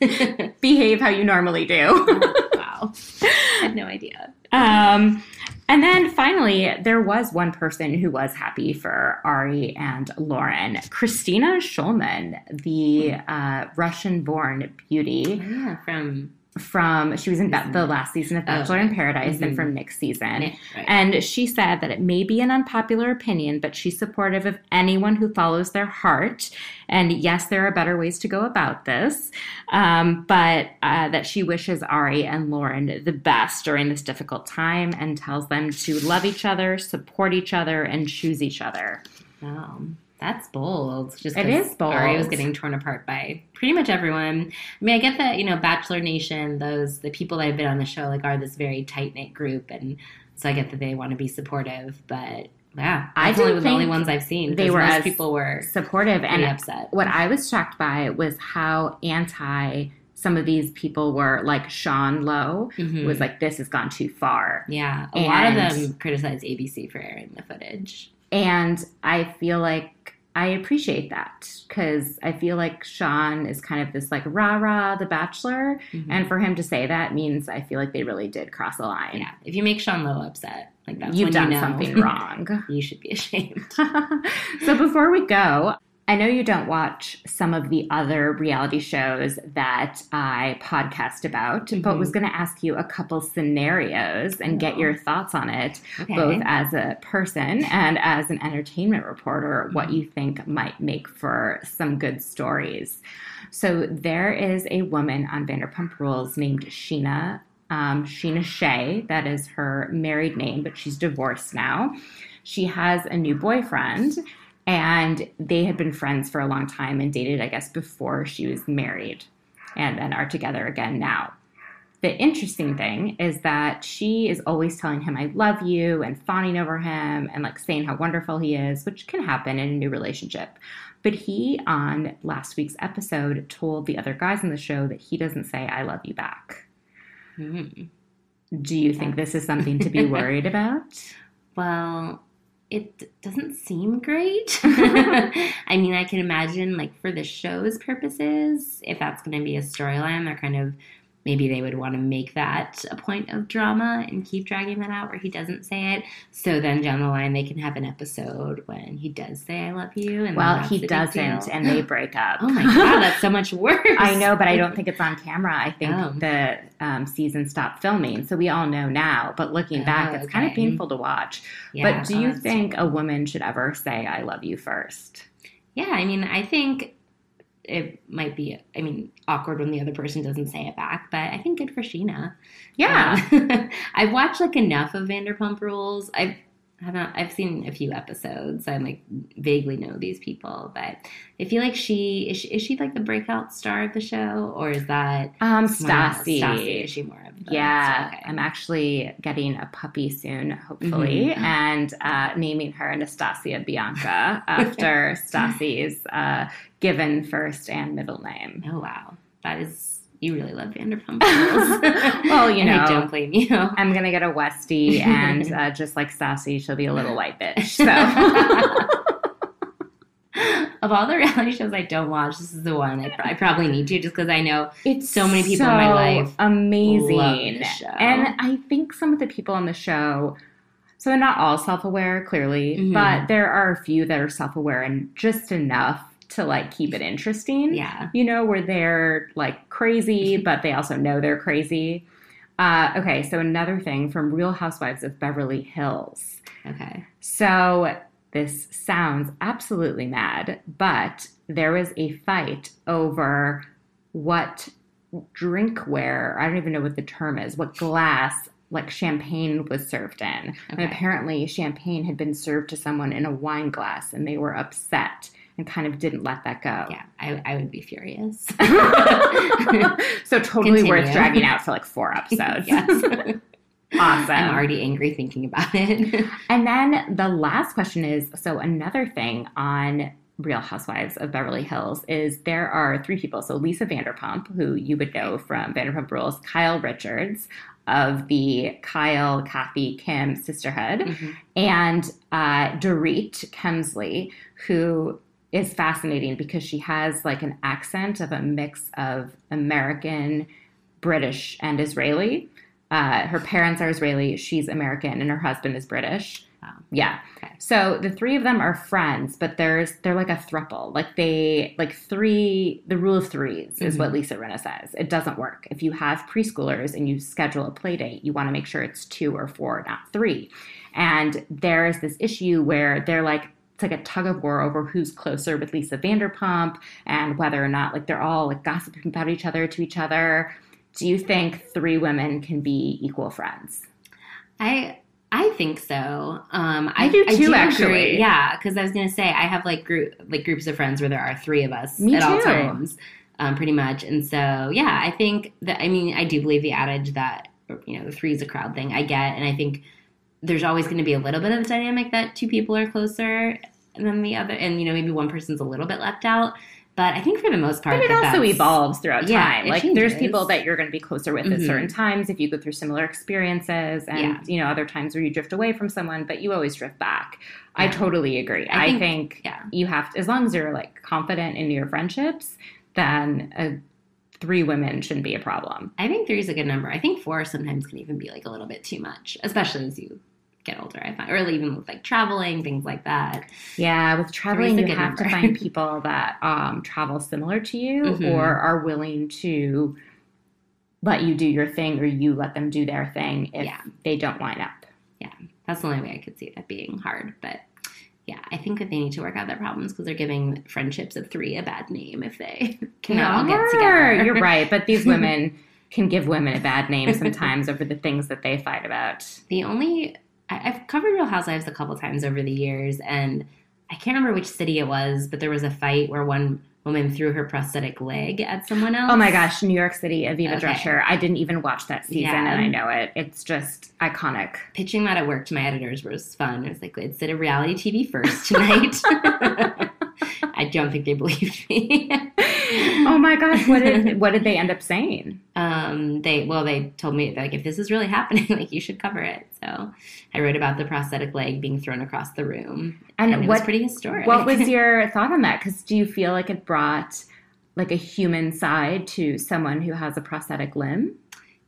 behave how you normally do. wow, I had no idea. Um, and then finally, there was one person who was happy for Ari and Lauren. Kristina Schulman, the uh, Russian born beauty Yeah, from from, she was in Ba- the last season of Bachelor in Paradise and Mhm. from next season. Nick, right. And she said that it may be an unpopular opinion, but she's supportive of anyone who follows their heart. And yes, there are better ways to go about this, um, but uh, that she wishes Ari and Lauren the best during this difficult time and tells them to love each other, support each other, and choose each other. Wow, that's bold. Just It is bold. Ari was getting torn apart by pretty much everyone. I mean, I get that you know, Bachelor Nation, those the people that have been on the show like are this very tight knit group, and so I get that they want to be supportive. But yeah, I didn't the only ones I've seen. they were most as people were Supportive and upset. what I was shocked by was how anti some of these people were. Like Sean Lowe Mhm. was like, "This has gone too far." Yeah, a lot of them criticized ABC for airing the footage. And I feel like I appreciate that because I feel like Sean is kind of this like rah rah, the bachelor. Mhm. And for him to say that means I feel like they really did cross a line. yeah, if you make Sean Lowe upset, like that's You've when done you know something wrong. you should be ashamed. so before we go, I know you don't watch some of the other reality shows that I podcast about, but Mhm. was going to ask you a couple scenarios and get Oh. your thoughts on it, Okay. both as a person and as an entertainment reporter, what Mm-hmm. you think might make for some good stories. So there is a woman on Vanderpump Rules named Scheana. Um, Scheana Shay, that is her married name, but she's divorced now. She has a new boyfriend, and they had been friends for a long time and dated, I guess, before she was married, and then are together again now. The interesting thing is that she is always telling him, I love you, and fawning over him, and like saying how wonderful he is, which can happen in a new relationship. But he, on last week's episode, told the other guys in the show that he doesn't say, I love you back. Hmm. Do you think this is something to be worried about? Well, it doesn't seem great. I mean, I can imagine, like, for the show's purposes, if that's going to be a storyline, they're kind of maybe they would want to make that a point of drama and keep dragging that out where he doesn't say it. So then down the line, they can have an episode when he does say, I love you. And Well, he doesn't, and they break up. Oh my God, that's so much worse. I know, but I don't think it's on camera. I think Oh. the um, season stopped filming, so we all know now. But looking back, Oh, it's kind of painful to watch. Yeah, but do oh, you think a woman should ever say "I love you" first? Yeah, I mean, I think it might be, I mean, awkward when the other person doesn't say it back, but I think good for Scheana. Yeah, Um, I've watched like enough of Vanderpump Rules. I've haven't I've seen a few episodes. I like vaguely know these people, but I feel like she is she, is she like the breakout star of the show, or is that um? Stassi. Stassi, is she more of Yeah, okay. I'm actually getting a puppy soon, hopefully, Mhm. and uh, naming her Anastasia Bianca after Stassi's uh, given first and middle name. Oh wow, that is you really love Vanderpump Rules. Well, you know, I don't blame you. I'm gonna get a Westie, and uh, just like Sassy, she'll be a little white bitch. So. of all the reality shows I don't watch, this is the one I, I probably need to just because I know It's So many people in my life amazing. And I think some of the people on the show, so they're not all self aware, clearly, Mhm. but there are a few that are self aware and just enough to like keep it interesting. yeah. You know, where they're like crazy, but they also know they're crazy. Uh, okay, so another thing from Real Housewives of Beverly Hills. Okay. So this sounds absolutely mad, but there was a fight over what drinkware, I don't even know what the term is, what glass like champagne was served in. And apparently champagne had been served to someone in a wine glass and they were upset and kind of didn't let that go. Yeah, I, I would be furious. so totally worth dragging out for like four episodes. yes. awesome. I'm already angry thinking about it. And then the last question is so another thing on Real Housewives of Beverly Hills is there are three people. So Lisa Vanderpump, who you would know from Vanderpump Rules, Kyle Richards of the Kyle, Kathy, Kim sisterhood, Mhm. and uh, Dorit Kemsley, who is fascinating because she has like an accent of a mix of American, British, and Israeli. Uh, her parents are Israeli, she's American, and her husband is British. Wow. Yeah. Okay. So the three of them are friends, but there's they're like a thruple. Like they like three. The rule of 3s is what Lisa Rinna says. It doesn't work if you have preschoolers and you schedule a play date. You want to make sure it's two or four, not three. And there's this issue where they're like like a tug of war over who's closer with Lisa Vanderpump and whether or not like they're all like gossiping about each other to each other. Do you think three women can be equal friends? I I think so. Um, I do too, actually. agree. Yeah, because I was gonna say I have like group like groups of friends where there are three of us Me at all times, um, pretty much. And so yeah, I think that I mean I do believe the adage that you know the three is a crowd thing. I get, and I think there's always going to be a little bit of a dynamic that two people are closer than the other, and you know maybe one person's a little bit left out. But I think for the most part, But it that also evolves throughout Yeah, time. Like there's people that you're going to be closer with at Mhm. certain times if you go through similar experiences, and Yeah. you know other times where you drift away from someone, but you always drift back. I totally agree. I I think- think, yeah. you have to, as long as you're like confident in your friendships, then uh, three women shouldn't be a problem. I think three is a good number. I think four sometimes can even be like a little bit too much, especially as you get older. I find, or even with like traveling, things like that. Yeah, with traveling, you have to find people that um, travel similar to you Mhm. or are willing to let you do your thing or you let them do their thing if Yeah. they don't line up. Yeah, that's the only way I could see that being hard. But yeah, I think that they need to work out their problems because they're giving friendships of three a bad name if they cannot all get together. You're right, but these women can give women a bad name sometimes over the things that they fight about. The only I, I've covered Real Housewives a couple times over the years, and I can't remember which city it was, but there was a fight where one woman threw her prosthetic leg at someone else. Oh my gosh, New York City, Aviva Okay. Drescher. I didn't even watch that season Yeah. and I know it. It's just iconic. Pitching that at work to my editors was fun. I was like, instead a reality TV first tonight. I don't think they believed me. Oh my gosh, what did what did they end up saying? um, they well, they told me like if this is really happening, like you should cover it. So I wrote about the prosthetic leg being thrown across the room, And, and, it what was pretty historic. what was your thought on that? Because do you feel like it brought like a human side to someone who has a prosthetic limb?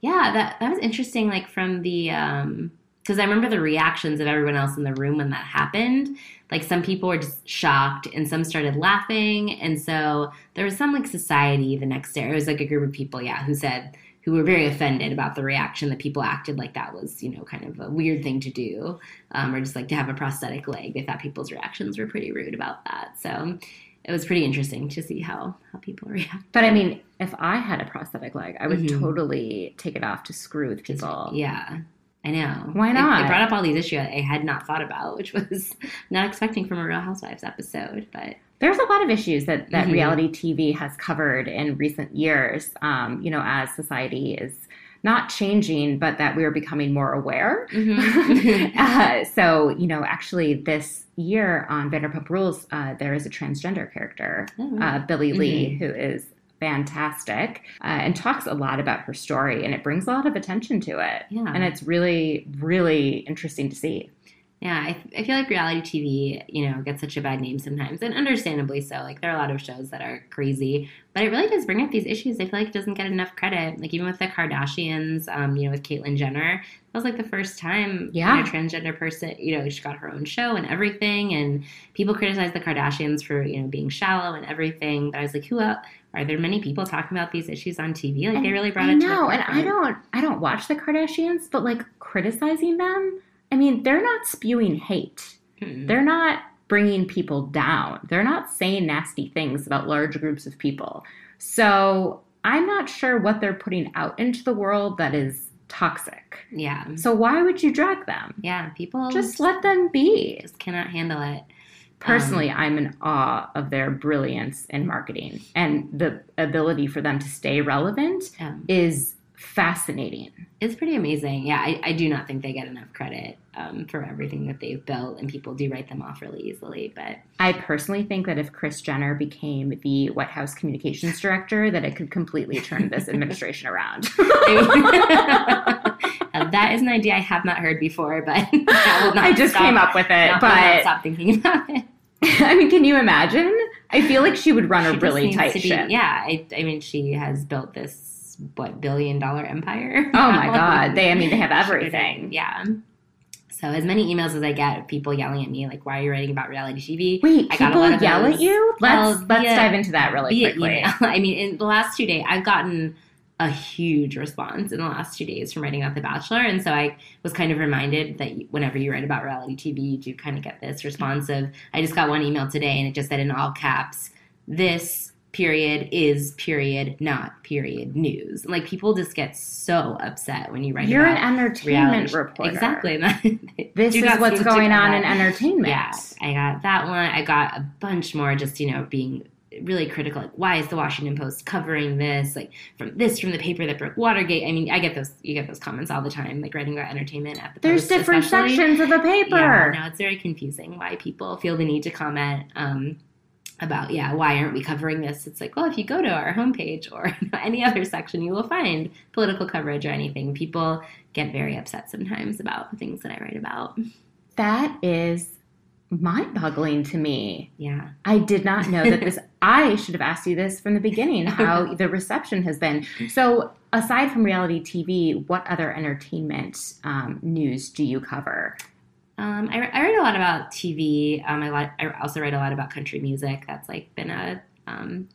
Yeah, that that was interesting. Like from the um, because I remember the reactions of everyone else in the room when that happened. Like some people were just shocked, and some started laughing, and so there was some like society the next day. It was like a group of people, yeah, who said who were very offended about the reaction that people acted like that was you know kind of a weird thing to do, um, or just like to have a prosthetic leg. They thought people's reactions were pretty rude about that. So it was pretty interesting to see how how people react. But I mean, if I had a prosthetic leg, I would Mhm. totally take it off to screw with Just- people. yeah, I know. Why not? It, brought up all these issues I had not thought about, which was not expecting from a Real Housewives episode. But There's a lot of issues that, that Mhm. reality TV has covered in recent years, um, you know, as society is not changing, but that we're becoming more aware. Mhm. uh, so, you know, actually, this year on Vanderpump Rules, uh, there is a transgender character, Oh, uh, Billie Lee, Mhm. who is fantastic uh, and talks a lot about her story, and it brings a lot of attention to it. Yeah. And it's really, really interesting to see. yeah, I, I feel like reality TV, you know, gets such a bad name sometimes, and understandably so. Like there are a lot of shows that are crazy, but it really does bring up these issues. I feel like it doesn't get enough credit. Like even with the Kardashians, um, you know, with Caitlyn Jenner, that was like the first time Yeah. a transgender person, you know, she got her own show and everything, and people criticize the Kardashians for you know being shallow and everything. But I was like, who else? Are there many people talking about these issues on TV? Like they really brought I it to the know, and I don't, I don't watch the Kardashians, but like criticizing them. I mean, they're not spewing hate. Mm-mm. They're not bringing people down. They're not saying nasty things about large groups of people. So I'm not sure what they're putting out into the world that is toxic. Yeah, So why would you drag them? yeah. People Just let them be. just cannot handle it. Personally, um, I'm in awe of their brilliance in marketing and the ability for them to stay relevant Yeah. is fascinating. It's pretty amazing. Yeah, I, I do not think they get enough credit um, for everything that they've built, and people do write them off really easily. But I personally think that if Kris Jenner became the White House communications director, that it could completely turn this administration around. Uh, that is an idea I have not heard before, but I, just stop- came up with it, not- but stop thinking about it. I mean, can you imagine? I feel like she would run She a really tight be- ship. Yeah, I, I mean, she has built this what billion dollar empire. Oh my god, they I mean they have everything. Yeah. So as many emails as I get of people yelling at me, like, "Why are you writing about reality TV?" Wait, I got a people lot of yell at you? Let's let's via- dive into that really quickly. email. I mean, in the last two days, I've gotten a huge response in the last two days from writing about The Bachelor, and so I was kind of reminded that whenever you write about reality TV, you do kind of get this response of. I just got one email today, and it just said in all caps, "This." Period is period, not period news. Like people just get so upset when you write You're an entertainment reality reporter. Exactly. This is what's going on that. in entertainment. Yeah, I got that one. I got a bunch more just, you know, being really critical. Like, why is the Washington Post covering this? Like, from this from the paper that broke Watergate. I mean, I get those. You get those comments all the time, like writing about entertainment at the There's Post, different especially. sections of the paper. Yeah, no, it's very confusing why people feel the need to comment um, about, yeah, why aren't we covering this? It's like, well, if you go to our homepage or any other section, you will find political coverage or anything. People get very upset sometimes about the things that I write about. That is mind-boggling to me. Yeah. I did not know that this. I should have asked you this from the beginning. How the reception has been. So, aside from reality TV, what other entertainment um, news do you cover? Um, I, I write a lot about TV. Um, I, I also write a lot about country music. That's like been a um,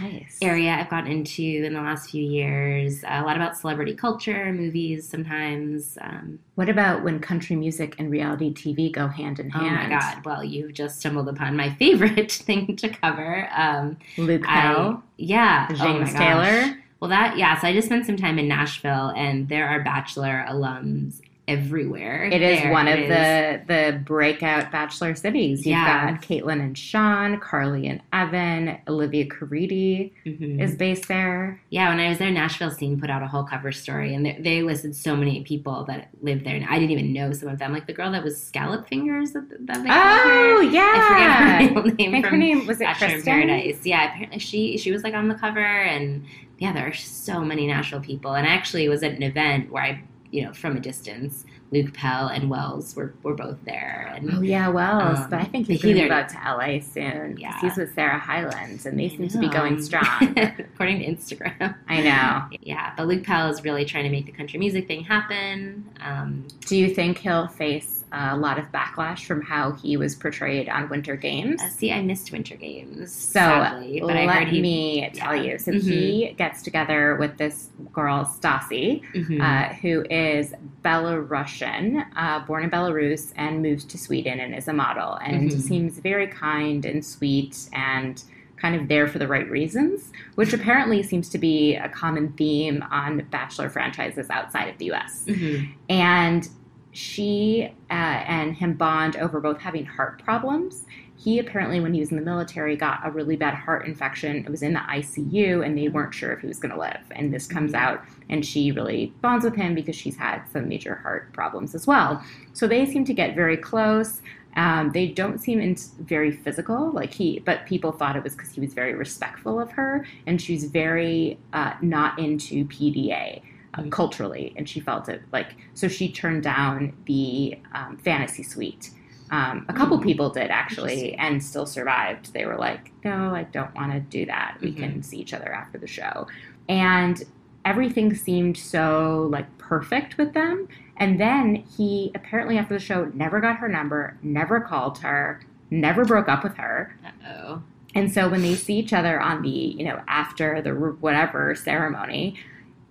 Nice. area I've gotten into in the last few years. a lot about celebrity culture, movies sometimes. Um, What about when country music and reality TV go hand in hand? oh my God! Well, you've just stumbled upon my favorite thing to cover. Um, Luke Pell, yeah, oh James gosh. Taylor. Well, that yeah. So I just spent some time in Nashville, and there are Bachelor alums everywhere. It is There one of is- the the breakout bachelor cities. You've Yeah. got Kaitlyn and Shawn, Carly and Evan, Olivia Caridi Mhm. is based there. Yeah, when I was there, Nashville Scene put out a whole cover story, and they, they listed so many people that lived there, and I didn't even know some of them. Like the girl that was Scallop Fingers, that, that they Oh her. yeah, I forget her real name her name was it Bachelor? Paradise. Yeah, apparently she she was like on the cover, and yeah, there are so many Nashville people. And I actually was at an event where I, you know, from a distance, Luke Pell and Wells were were both there, and Oh yeah, Wells, Um, but I think he's going to move out to LA soon. Yeah. he's with Sarah Hyland, and they seem to be going strong. according to Instagram. I know. Yeah, but Luke Pell is really trying to make the country music thing happen. Um, Do you think he'll face a lot of backlash from how he was portrayed on Winter Games? Uh, see, I missed Winter Games, So sadly, but I let heard he. me tell yeah. you. So Mhm. he gets together with this girl Stassi, Mhm. uh, who is Belarusian, uh, born in Belarus, and moved to Sweden and is a model, and Mhm. seems very kind and sweet and kind of there for the right reasons, which apparently seems to be a common theme on Bachelor franchises outside of the U.S. Mhm. And she uh, and him bond over both having heart problems. He apparently, when he was in the military, got a really bad heart infection. It was in the ICU, and they weren't sure if he was going to live. And this comes out, and she really bonds with him because she's had some major heart problems as well. So they seem to get very close. Um, they don't seem in- very physical, like he, but people thought it was because he was very respectful of her, and she's very uh, not into PDA uh, culturally, and she felt it like so. She turned down the um, fantasy suite. Um, a couple Mm. people did actually, and still survived. They were like, "No, I don't want to do that. We Mhm. can see each other after the show," and everything seemed so like perfect with them. And then he apparently after the show never got her number, never called her, never broke up with her. Uh-oh. And so when they see each other on the, you know, after the whatever ceremony,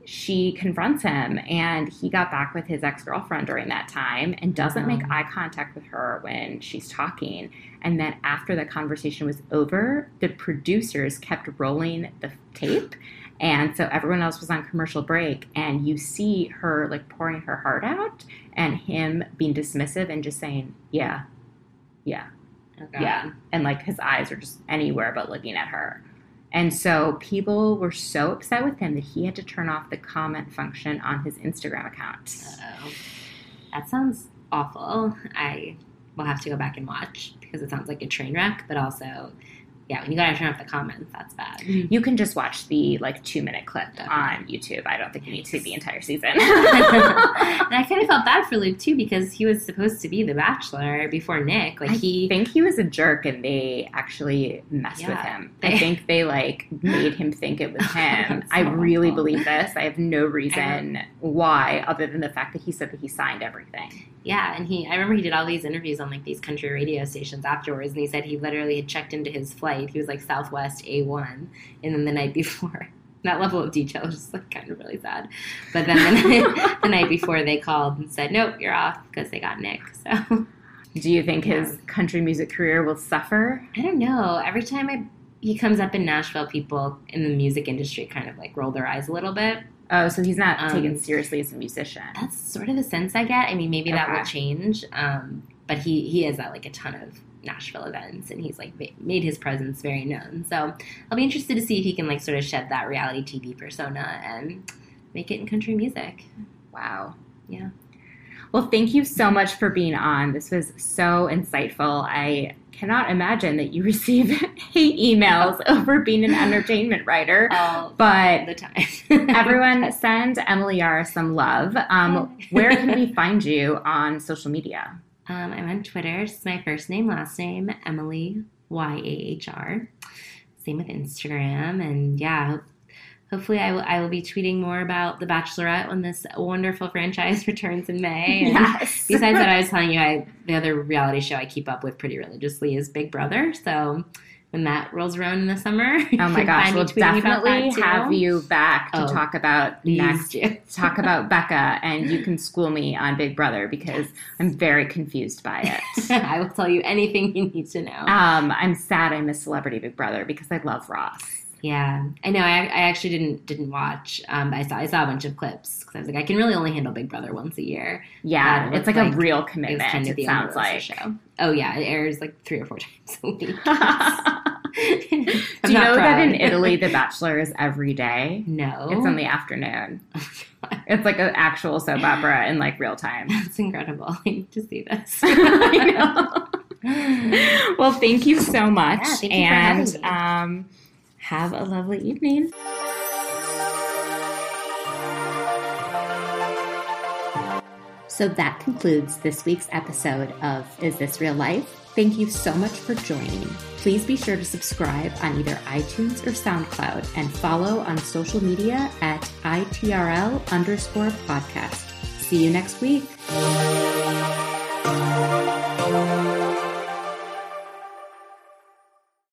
she confronts him and he got back with his ex-girlfriend during that time and doesn't make eye contact with her when she's talking. And then after the conversation was over, the producers kept rolling the tape. And so everyone else was on commercial break and you see her like pouring her heart out and him being dismissive and just saying, "Yeah. Yeah." Oh, Yeah. And like his eyes are just anywhere but looking at her. And so people were so upset with him that he had to turn off the comment function on his Instagram account. Uh-oh. That sounds awful. I will have to go back and watch because it sounds like a train wreck, but also, yeah, when you gotta turn off the comments, that's bad. You can just watch the like two minute clip on YouTube. I don't think you need to see the entire season. and I kind of felt bad for Luke too because he was supposed to be the bachelor before Nick. Like I he, think he was a jerk and they actually messed with Yeah. him. I think they like made him think it was oh, him. That's I really awful. believe this. I have no reason why other than the fact that he said that he signed everything. Yeah, and he. I remember he did all these interviews on like these country radio stations afterwards, and he said he literally had checked into his flight. He was like Southwest A one, and then the night before. That level of detail is just like kind of really sad. But then the night, the night before, they called and said, "Nope, you're off because they got Nick." So Do you think his country music career will suffer? I don't know. Every time I he comes up in Nashville, people in the music industry kind of like roll their eyes a little bit. Oh, so he's not Um, taken seriously as a musician. That's sort of the sense I get. I mean, maybe that will change. Um, but he he is at like a ton of Nashville events, and he's like made his presence very known. So I'll be interested to see if he can like sort of shed that reality TV persona and make it in country music. Wow. Yeah. Well, thank you so much for being on. This was so insightful. I cannot imagine that you receive hate emails over being an entertainment writer. All But the time. everyone send Emily Yahr some love. Um, where can we find you on social media? Um, I'm on Twitter. It's my first name, last name, Emily Y A H R. Same with Instagram, and yeah, hopefully I will. I will be tweeting more about The Bachelorette when this wonderful franchise returns in May. And Yes. Besides that, I was telling you, I the other reality show I keep up with pretty religiously is Big Brother. So when that rolls around in the summer, Oh my gosh, we'll definitely have you back to Oh, talk about next talk about Becca and you can school me on Big Brother because I'm very confused by it. I will tell you anything you need to know. Um, I'm sad I missed Celebrity Big Brother because I love Ross. Yeah, I know. I, I actually didn't didn't watch. Um, but I saw I saw a bunch of clips because I was like, I can really only handle Big Brother once a year. Yeah, God, it's it's like, like- a real It commitment. kind of It the sounds like. show. Oh yeah, it airs like three or four times a week. Do you know that in. Italy the Bachelor is every day? no, It's in the afternoon. It's like an actual soap opera in like real time. That's incredible. I need to see this. I know. Well, thank you so much, Yeah, thank you and um, have a lovely evening. So that concludes this week's episode of Is This Real Life? Thank you so much for joining. Please be sure to subscribe on either iTunes or SoundCloud and follow on social media at ITRL underscore podcast. See you next week.